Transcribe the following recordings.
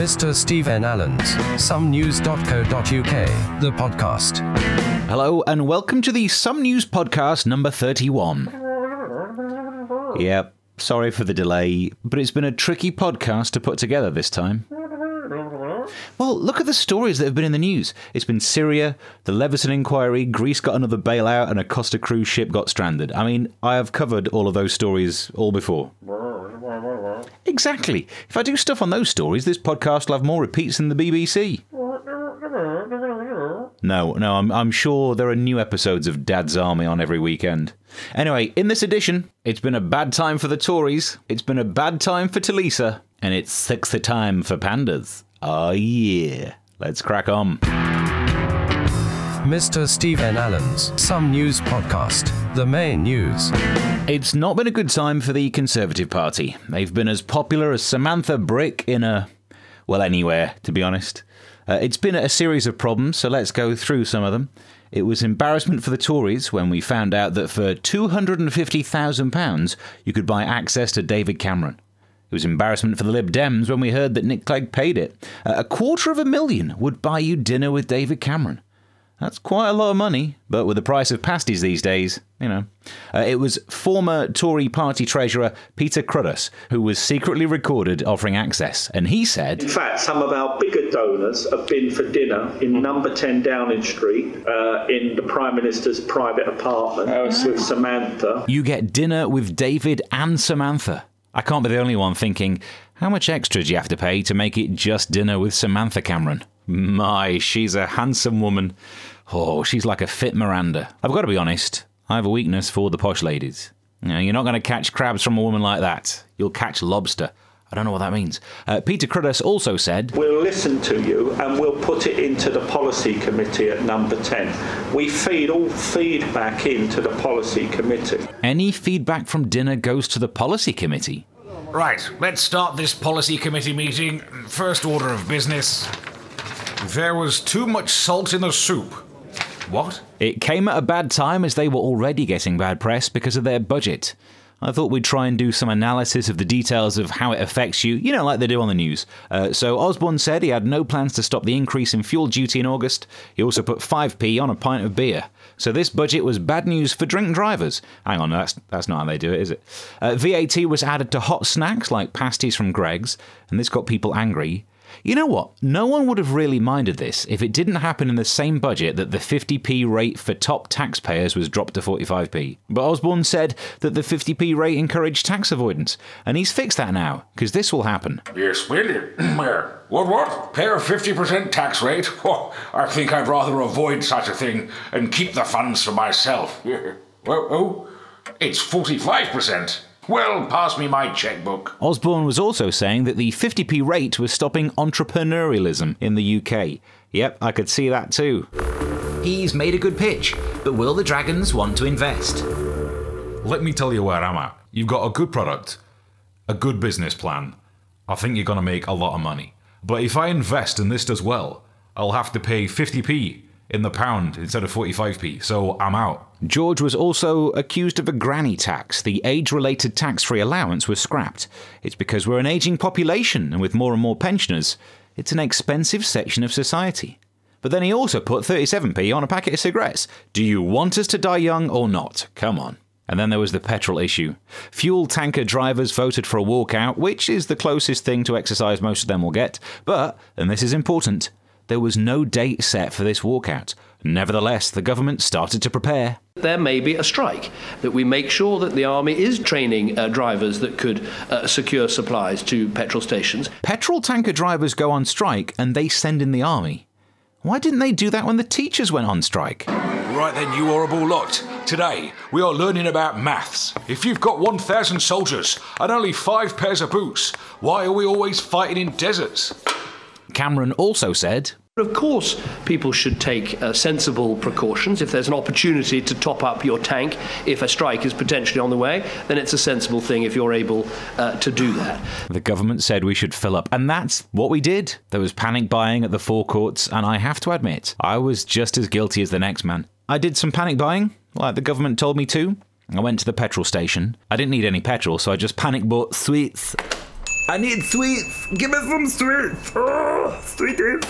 Mr. Stephen Allen's somenews.co.uk, the podcast. Hello, and welcome to the Some News Podcast number 31. Yep, sorry for the delay, but it's been a tricky podcast to put together this time. Well, look at the stories that have been in the news. It's been Syria, the Leveson inquiry, Greece got another bailout, and a Costa cruise ship got stranded. I mean, I have covered all of those stories all before. Exactly. If I do stuff on those stories, this podcast will have more repeats than the BBC. No, no, I'm, I'm sure there are new episodes of Dad's Army on every weekend. Anyway, in this edition, it's been a bad time for the Tories, it's been a bad time for Tulisa, and it's six a time for pandas. Oh yeah. Let's crack on. Mr. Stephen Allen's Some News Podcast, the main news. It's not been a good time for the Conservative Party. They've been as popular as Samantha Brick in a. well, anywhere, to be honest. Uh, it's been a series of problems, so let's go through some of them. It was embarrassment for the Tories when we found out that for £250,000 you could buy access to David Cameron. It was embarrassment for the Lib Dems when we heard that Nick Clegg paid it. A quarter of a million would buy you dinner with David Cameron. That's quite a lot of money, but with the price of pasties these days, you know. Uh, it was former Tory party treasurer Peter Cruddas who was secretly recorded offering access, and he said, In fact, some of our bigger donors have been for dinner in number 10 Downing Street, uh, in the Prime Minister's private apartment with Samantha. You get dinner with David and Samantha. I can't be the only one thinking, how much extra do you have to pay to make it just dinner with Samantha Cameron? My, she's a handsome woman. Oh, she's like a fit Miranda. I've got to be honest, I have a weakness for the posh ladies. You know, you're not going to catch crabs from a woman like that. You'll catch lobster. I don't know what that means. Uh, Peter Cruddas also said, We'll listen to you and we'll put it into the policy committee at number 10. We feed all feedback into the policy committee. any feedback from dinner goes to the policy committee. Right, let's start this policy committee meeting. First order of business. There was too much salt in the soup. What? It came at a bad time as they were already getting bad press because of their budget. I thought we'd try and do some analysis of the details of how it affects you, you know, like they do on the news. Uh, so Osborne said he had no plans to stop the increase in fuel duty in August. He also put 5p on a pint of beer. So this budget was bad news for drink drivers. Hang on, that's that's not how they do it, is it? Uh, VAT was added to hot snacks like pasties from Greggs, and this got people angry. You know what? No one would have really minded this if it didn't happen in the same budget that the 50p rate for top taxpayers was dropped to 45p. But Osborne said that the 50p rate encouraged tax avoidance, and he's fixed that now, because this will happen. Yes, will? What, what? Pay a 50% tax rate? I think I'd rather avoid such a thing and keep the funds for myself. Well, oh, it's 45%. Well, pass me my checkbook. Osborne was also saying that the 50p rate was stopping entrepreneurialism in the UK. Yep, I could see that too. He's made a good pitch, but will the Dragons want to invest? Let me tell you where I'm at. You've got a good product, a good business plan. I think you're going to make a lot of money. But if I invest and this does well, I'll have to pay 50p in the pound instead of 45p, so I'm out. George was also accused of a granny tax. The age related tax free allowance was scrapped. It's because we're an ageing population, and with more and more pensioners, it's an expensive section of society. But then he also put 37p on a packet of cigarettes. Do you want us to die young or not? Come on. And then there was the petrol issue. Fuel tanker drivers voted for a walkout, which is the closest thing to exercise most of them will get. But, and this is important, there was no date set for this walkout. Nevertheless, the government started to prepare. There may be a strike, that we make sure that the army is training uh, drivers that could uh, secure supplies to petrol stations. Petrol tanker drivers go on strike and they send in the army. Why didn't they do that when the teachers went on strike? Right then, you horrible lot. Today, we are learning about maths. If you've got 1,000 soldiers and only five pairs of boots, why are we always fighting in deserts? Cameron also said, Of course, people should take uh, sensible precautions. If there's an opportunity to top up your tank, if a strike is potentially on the way, then it's a sensible thing if you're able uh, to do that. The government said we should fill up, and that's what we did. There was panic buying at the forecourts, and I have to admit, I was just as guilty as the next man. I did some panic buying, like the government told me to. I went to the petrol station. I didn't need any petrol, so I just panic bought sweets. I need sweets. Give me some sweets. Oh, sweeties.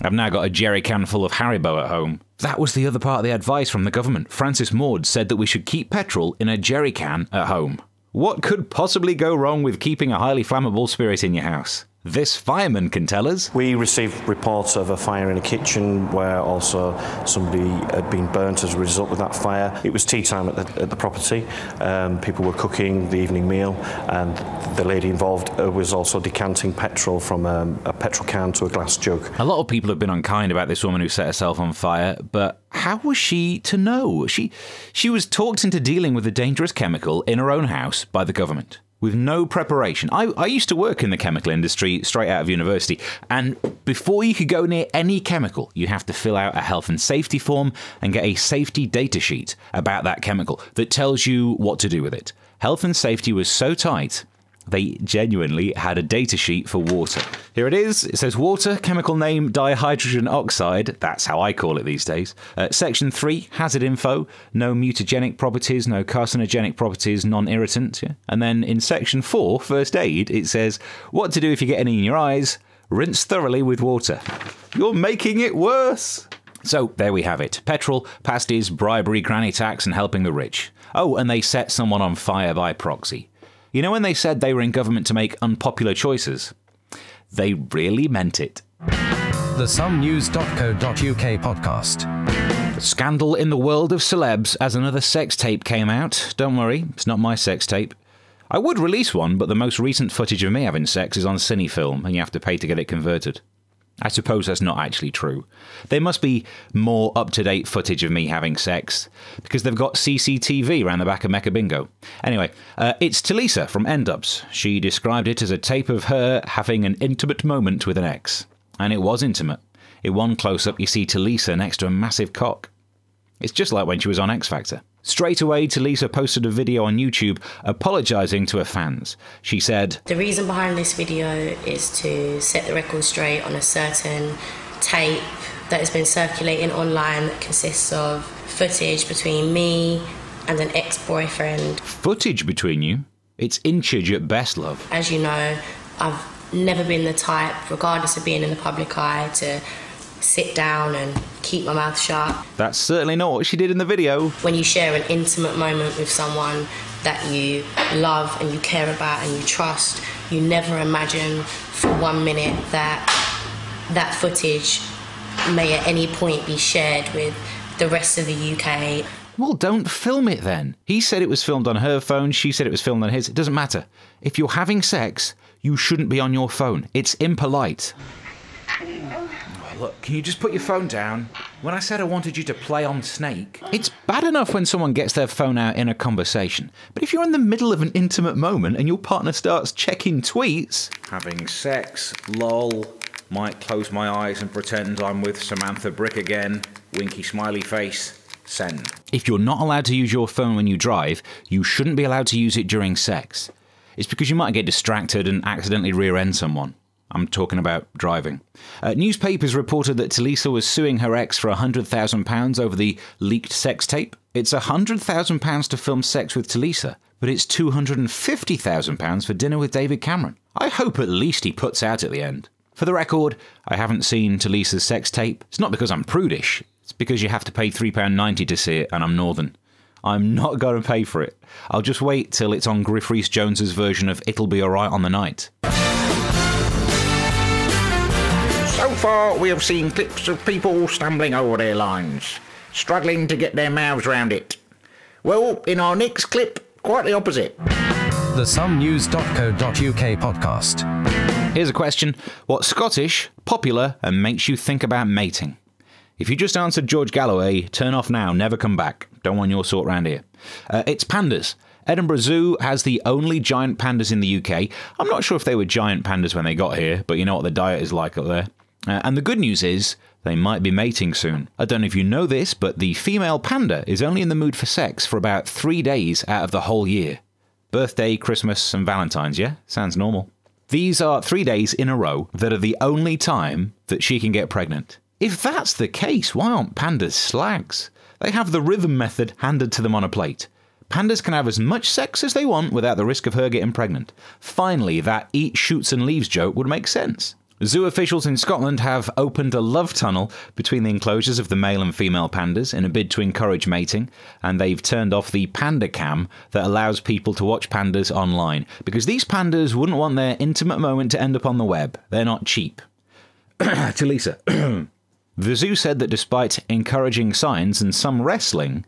I've now got a jerry can full of Haribo at home. That was the other part of the advice from the government. Francis Maude said that we should keep petrol in a jerry can at home. What could possibly go wrong with keeping a highly flammable spirit in your house? This fireman can tell us. We received reports of a fire in a kitchen where also somebody had been burnt as a result of that fire. It was tea time at the, at the property. Um, people were cooking the evening meal, and the lady involved uh, was also decanting petrol from um, a petrol can to a glass jug. A lot of people have been unkind about this woman who set herself on fire, but how was she to know? She she was talked into dealing with a dangerous chemical in her own house by the government with no preparation. I, I used to work in the chemical industry straight out of university, and before you could go near any chemical, you have to fill out a health and safety form and get a safety data sheet about that chemical that tells you what to do with it. Health and safety was so tight they genuinely had a data sheet for water. Here it is. It says water, chemical name dihydrogen oxide. That's how I call it these days. Uh, section 3, hazard info. No mutagenic properties, no carcinogenic properties, non irritant. Yeah? And then in section 4, first aid, it says what to do if you get any in your eyes. Rinse thoroughly with water. You're making it worse. So there we have it. Petrol, pasties, bribery, granny tax, and helping the rich. Oh, and they set someone on fire by proxy. You know when they said they were in government to make unpopular choices? They really meant it. The somenews.co.uk podcast. Scandal in the world of celebs as another sex tape came out. Don't worry, it's not my sex tape. I would release one, but the most recent footage of me having sex is on Cinefilm, and you have to pay to get it converted. I suppose that's not actually true. There must be more up to date footage of me having sex because they've got CCTV around the back of Mecca Bingo. Anyway, uh, it's Tulisa from N-Dubz. She described it as a tape of her having an intimate moment with an ex. And it was intimate. In one close up, you see Tulisa next to a massive cock. It's just like when she was on X Factor. Straight away, Tulisa posted a video on YouTube apologising to her fans. She said, The reason behind this video is to set the record straight on a certain tape that has been circulating online that consists of footage between me and an ex boyfriend. Footage between you? It's inchage at best, love. As you know, I've never been the type, regardless of being in the public eye, to sit down and keep my mouth shut. That's certainly not what she did in the video. When you share an intimate moment with someone that you love and you care about and you trust, you never imagine for one minute that that footage may at any point be shared with the rest of the UK. Well, don't film it then. He said it was filmed on her phone, she said it was filmed on his. It doesn't matter. If you're having sex, you shouldn't be on your phone. It's impolite. Look, can you just put your phone down? When I said I wanted you to play on Snake. It's bad enough when someone gets their phone out in a conversation, but if you're in the middle of an intimate moment and your partner starts checking tweets. Having sex, lol. Might close my eyes and pretend I'm with Samantha Brick again. Winky smiley face. Send. If you're not allowed to use your phone when you drive, you shouldn't be allowed to use it during sex. It's because you might get distracted and accidentally rear end someone. I'm talking about driving. Uh, newspapers reported that Tulisa was suing her ex for £100,000 over the leaked sex tape. It's £100,000 to film sex with Tulisa, but it's £250,000 for dinner with David Cameron. I hope at least he puts out at the end. For the record, I haven't seen Tulisa's sex tape. It's not because I'm prudish, it's because you have to pay £3.90 to see it, and I'm northern. I'm not going to pay for it. I'll just wait till it's on Griff Rhys Jones's version of It'll Be Alright on the Night. Far, we have seen clips of people stumbling over their lines, struggling to get their mouths round it. Well, in our next clip, quite the opposite. The somenews.co.uk podcast. Here's a question What's Scottish, popular, and makes you think about mating? If you just answered George Galloway, turn off now, never come back. Don't want your sort round here. Uh, it's pandas. Edinburgh Zoo has the only giant pandas in the UK. I'm not sure if they were giant pandas when they got here, but you know what the diet is like up there. Uh, and the good news is, they might be mating soon. I don't know if you know this, but the female panda is only in the mood for sex for about three days out of the whole year. Birthday, Christmas, and Valentine's, yeah? Sounds normal. These are three days in a row that are the only time that she can get pregnant. If that's the case, why aren't pandas slags? They have the rhythm method handed to them on a plate. Pandas can have as much sex as they want without the risk of her getting pregnant. Finally, that eat, shoots, and leaves joke would make sense. Zoo officials in Scotland have opened a love tunnel between the enclosures of the male and female pandas in a bid to encourage mating, and they've turned off the panda cam that allows people to watch pandas online because these pandas wouldn't want their intimate moment to end up on the web. They're not cheap. to Lisa. the zoo said that despite encouraging signs and some wrestling,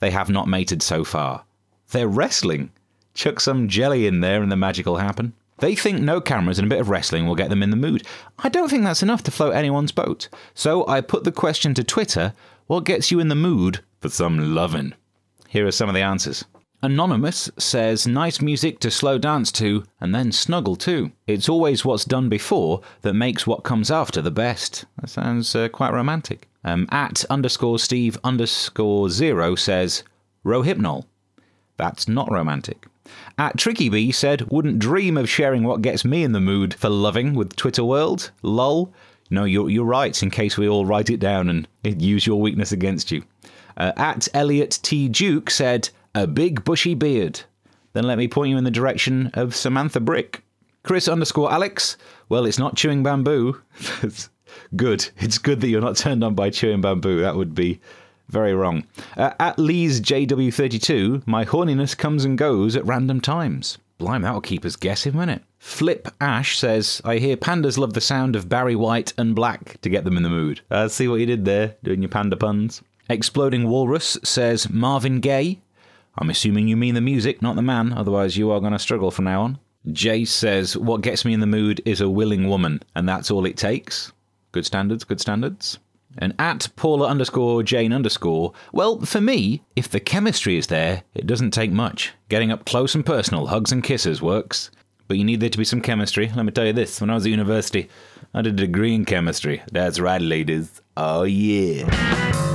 they have not mated so far. They're wrestling. Chuck some jelly in there and the magic will happen. They think no cameras and a bit of wrestling will get them in the mood. I don't think that's enough to float anyone's boat. So I put the question to Twitter what gets you in the mood for some lovin'? Here are some of the answers. Anonymous says nice music to slow dance to and then snuggle too. It's always what's done before that makes what comes after the best. That sounds uh, quite romantic. Um, at underscore Steve underscore zero says Rohypnol. That's not romantic. At Tricky Bee said, wouldn't dream of sharing what gets me in the mood for loving with Twitter World. Lol. No, you're, you're right, in case we all write it down and use your weakness against you. Uh, at Elliot T. Duke said, a big bushy beard. Then let me point you in the direction of Samantha Brick. Chris underscore Alex, well, it's not chewing bamboo. good. It's good that you're not turned on by chewing bamboo. That would be very wrong. Uh, at Lee's JW32, my horniness comes and goes at random times. Blimey, that'll keep us guessing, won't it? Flip Ash says, I hear pandas love the sound of Barry White and Black to get them in the mood. Uh, see what you did there, doing your panda puns. Exploding Walrus says, Marvin Gaye. I'm assuming you mean the music, not the man, otherwise you are going to struggle from now on. Jay says, What gets me in the mood is a willing woman, and that's all it takes. Good standards, good standards. And at Paula underscore Jane underscore, well, for me, if the chemistry is there, it doesn't take much. Getting up close and personal, hugs and kisses works. But you need there to be some chemistry. Let me tell you this when I was at university, I did a degree in chemistry. That's right, ladies. Oh, yeah.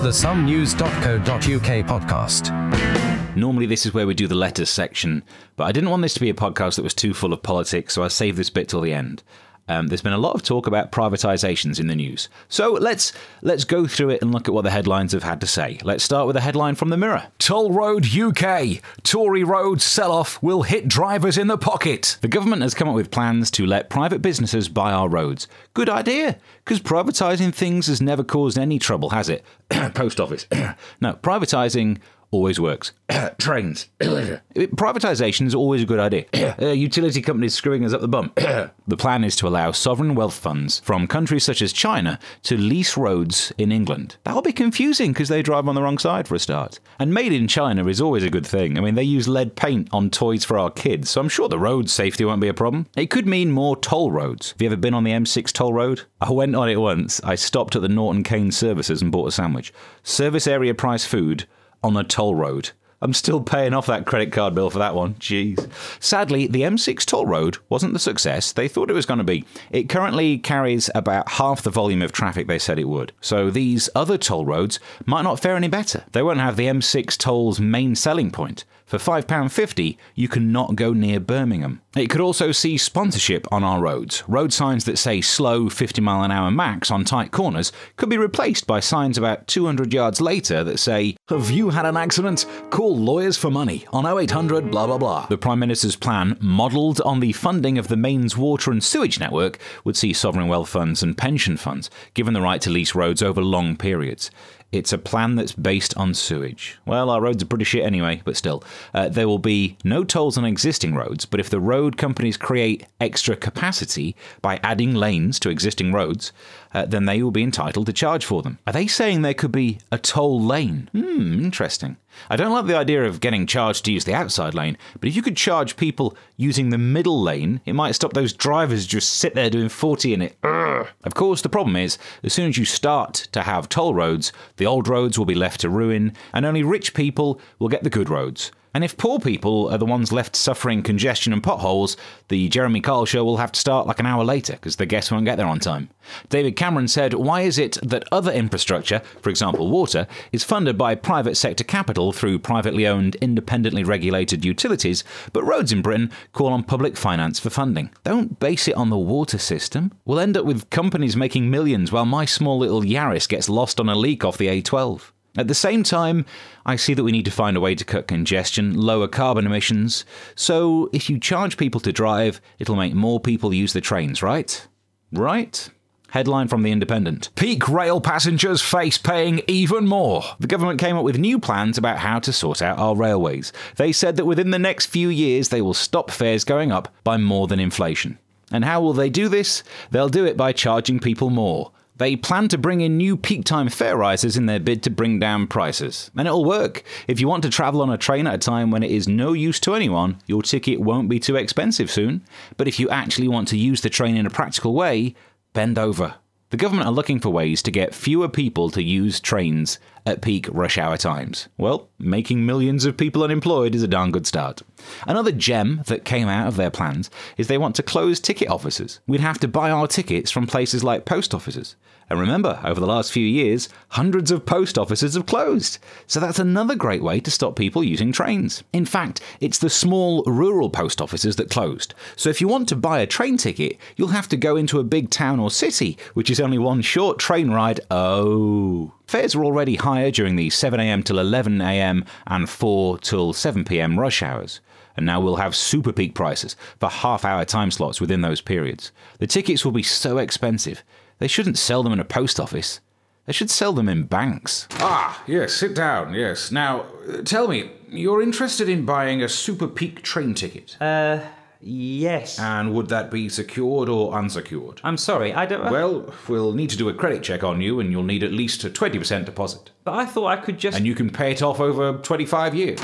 The somenews.co.uk podcast. Normally, this is where we do the letters section, but I didn't want this to be a podcast that was too full of politics, so I saved this bit till the end. Um, there's been a lot of talk about privatizations in the news. So let's let's go through it and look at what the headlines have had to say. Let's start with a headline from the Mirror. Toll Road UK. Tory road sell-off will hit drivers in the pocket. The government has come up with plans to let private businesses buy our roads. Good idea, because privatizing things has never caused any trouble, has it? Post office. no, privatizing always works. Trains. Privatization is always a good idea. uh, utility companies screwing us up the bum. the plan is to allow sovereign wealth funds from countries such as China to lease roads in England. That'll be confusing because they drive on the wrong side for a start. And made in China is always a good thing. I mean, they use lead paint on toys for our kids, so I'm sure the road safety won't be a problem. It could mean more toll roads. Have you ever been on the M6 toll road? I went on it once. I stopped at the Norton Canes services and bought a sandwich. Service area price food on a toll road. I'm still paying off that credit card bill for that one. Jeez. Sadly, the M6 toll road wasn't the success they thought it was going to be. It currently carries about half the volume of traffic they said it would. So these other toll roads might not fare any better. They won't have the M6 toll's main selling point. For £5.50, you cannot go near Birmingham. It could also see sponsorship on our roads. Road signs that say slow 50 mile an hour max on tight corners could be replaced by signs about 200 yards later that say, Have you had an accident? Call lawyers for money on 0800 blah blah blah. The Prime Minister's plan, modelled on the funding of the mains water and sewage network, would see sovereign wealth funds and pension funds given the right to lease roads over long periods. It's a plan that's based on sewage. Well, our roads are pretty shit anyway, but still. Uh, there will be no tolls on existing roads, but if the road companies create extra capacity by adding lanes to existing roads, uh, then they will be entitled to charge for them. Are they saying there could be a toll lane? Hmm, interesting. I don't like the idea of getting charged to use the outside lane, but if you could charge people using the middle lane, it might stop those drivers just sit there doing 40 in it. Urgh. Of course, the problem is, as soon as you start to have toll roads, the old roads will be left to ruin, and only rich people will get the good roads. And if poor people are the ones left suffering congestion and potholes, the Jeremy Kyle show will have to start like an hour later because the guests won't get there on time. David Cameron said, Why is it that other infrastructure, for example water, is funded by private sector capital through privately owned, independently regulated utilities, but roads in Britain call on public finance for funding? Don't base it on the water system. We'll end up with companies making millions while my small little Yaris gets lost on a leak off the A12. At the same time, I see that we need to find a way to cut congestion, lower carbon emissions. So, if you charge people to drive, it'll make more people use the trains, right? Right? Headline from The Independent. Peak rail passengers face paying even more. The government came up with new plans about how to sort out our railways. They said that within the next few years they will stop fares going up by more than inflation. And how will they do this? They'll do it by charging people more. They plan to bring in new peak time fare rises in their bid to bring down prices. And it'll work. If you want to travel on a train at a time when it is no use to anyone, your ticket won't be too expensive soon. But if you actually want to use the train in a practical way, bend over. The government are looking for ways to get fewer people to use trains at peak rush hour times. Well, making millions of people unemployed is a darn good start. Another gem that came out of their plans is they want to close ticket offices. We'd have to buy our tickets from places like post offices. And remember, over the last few years, hundreds of post offices have closed. So that's another great way to stop people using trains. In fact, it's the small rural post offices that closed. So if you want to buy a train ticket, you'll have to go into a big town or city, which is only one short train ride. Oh. Fares are already higher during the 7am till 11am and 4 till 7pm rush hours. And now we'll have super peak prices for half hour time slots within those periods. The tickets will be so expensive they shouldn't sell them in a post office. They should sell them in banks. Ah, yes, sit down, yes. Now, uh, tell me, you're interested in buying a super peak train ticket? Uh, yes. And would that be secured or unsecured? I'm sorry, I don't. Well, we'll need to do a credit check on you, and you'll need at least a 20% deposit. But I thought I could just. And you can pay it off over 25 years.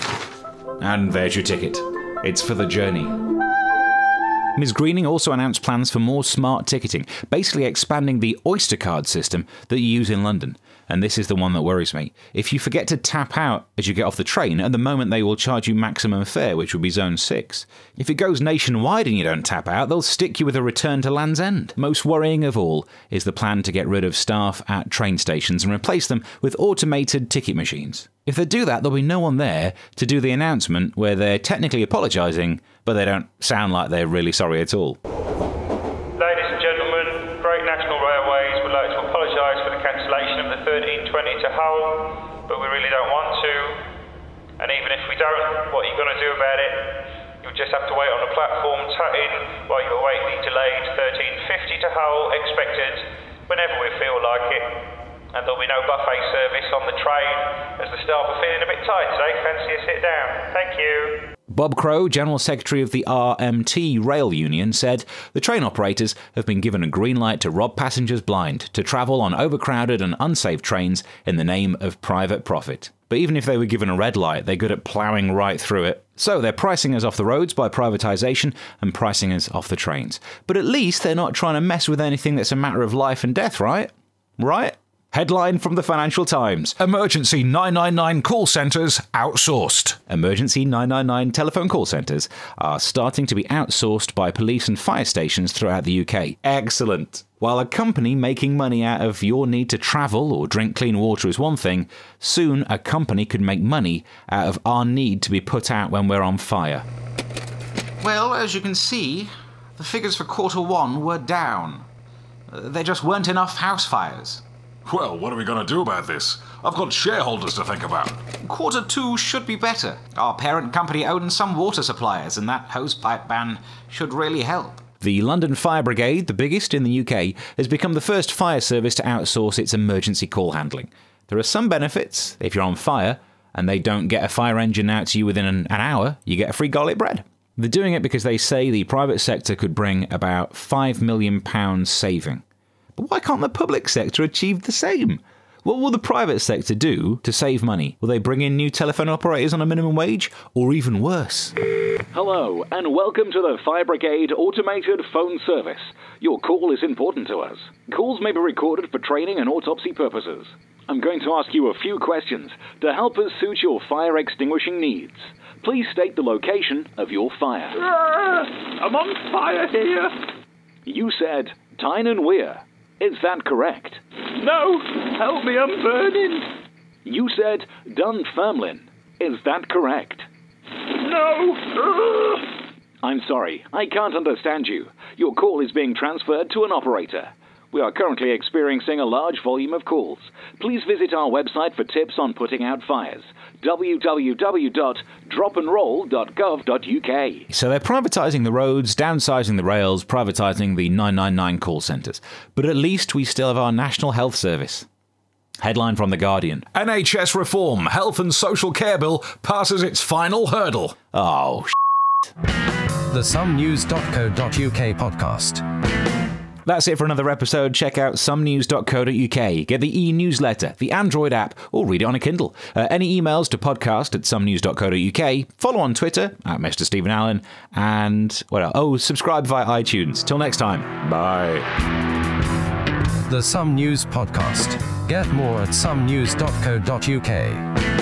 And there's your ticket. It's for the journey. Ms. Greening also announced plans for more smart ticketing, basically expanding the Oyster card system that you use in London. And this is the one that worries me. If you forget to tap out as you get off the train, at the moment they will charge you maximum fare, which would be zone 6. If it goes nationwide and you don't tap out, they'll stick you with a return to Land's End. Most worrying of all is the plan to get rid of staff at train stations and replace them with automated ticket machines. If they do that, there'll be no one there to do the announcement where they're technically apologising, but they don't sound like they're really sorry at all. Ladies and gentlemen, Great National Railways would like to apologise for the cancellation of the 1320 to Hull, but we really don't want to. And even if we don't, what are you going to do about it? You'll just have to wait on the platform tutting while you await the delayed 1350 to Hull expected whenever we feel like it. And there'll be no buffet service on the train as the staff are feeling a bit tight today. Fancy a sit down. Thank you. Bob Crow, General Secretary of the RMT Rail Union, said the train operators have been given a green light to rob passengers blind to travel on overcrowded and unsafe trains in the name of private profit. But even if they were given a red light, they're good at ploughing right through it. So they're pricing us off the roads by privatisation and pricing us off the trains. But at least they're not trying to mess with anything that's a matter of life and death, right? Right? Headline from the Financial Times Emergency 999 call centres outsourced. Emergency 999 telephone call centres are starting to be outsourced by police and fire stations throughout the UK. Excellent. While a company making money out of your need to travel or drink clean water is one thing, soon a company could make money out of our need to be put out when we're on fire. Well, as you can see, the figures for quarter one were down. Uh, there just weren't enough house fires. Well, what are we going to do about this? I've got shareholders to think about. Quarter two should be better. Our parent company owns some water suppliers, and that hosepipe ban should really help. The London Fire Brigade, the biggest in the UK, has become the first fire service to outsource its emergency call handling. There are some benefits. If you're on fire and they don't get a fire engine out to you within an, an hour, you get a free garlic bread. They're doing it because they say the private sector could bring about £5 million saving. But why can't the public sector achieve the same? What will the private sector do to save money? Will they bring in new telephone operators on a minimum wage? Or even worse? Hello, and welcome to the Fire Brigade Automated Phone Service. Your call is important to us. Calls may be recorded for training and autopsy purposes. I'm going to ask you a few questions to help us suit your fire extinguishing needs. Please state the location of your fire. Uh, I'm on fire here. You said Tyne and Weir. Is that correct? No! Help me, I'm burning! You said Dunfermline. Is that correct? No! I'm sorry, I can't understand you. Your call is being transferred to an operator. We are currently experiencing a large volume of calls. Please visit our website for tips on putting out fires. www.dropandroll.gov.uk. So they're privatising the roads, downsizing the rails, privatising the 999 call centres. But at least we still have our National Health Service. Headline from The Guardian. NHS reform, health and social care bill passes its final hurdle. Oh, The somenews.co.uk podcast. That's it for another episode. Check out somenews.co.uk. Get the e newsletter, the Android app, or read it on a Kindle. Uh, any emails to podcast at somenews.co.uk. Follow on Twitter at Mr. Stephen Allen. And, what else? Oh, subscribe via iTunes. Till next time. Bye. The Some News Podcast. Get more at somenews.co.uk.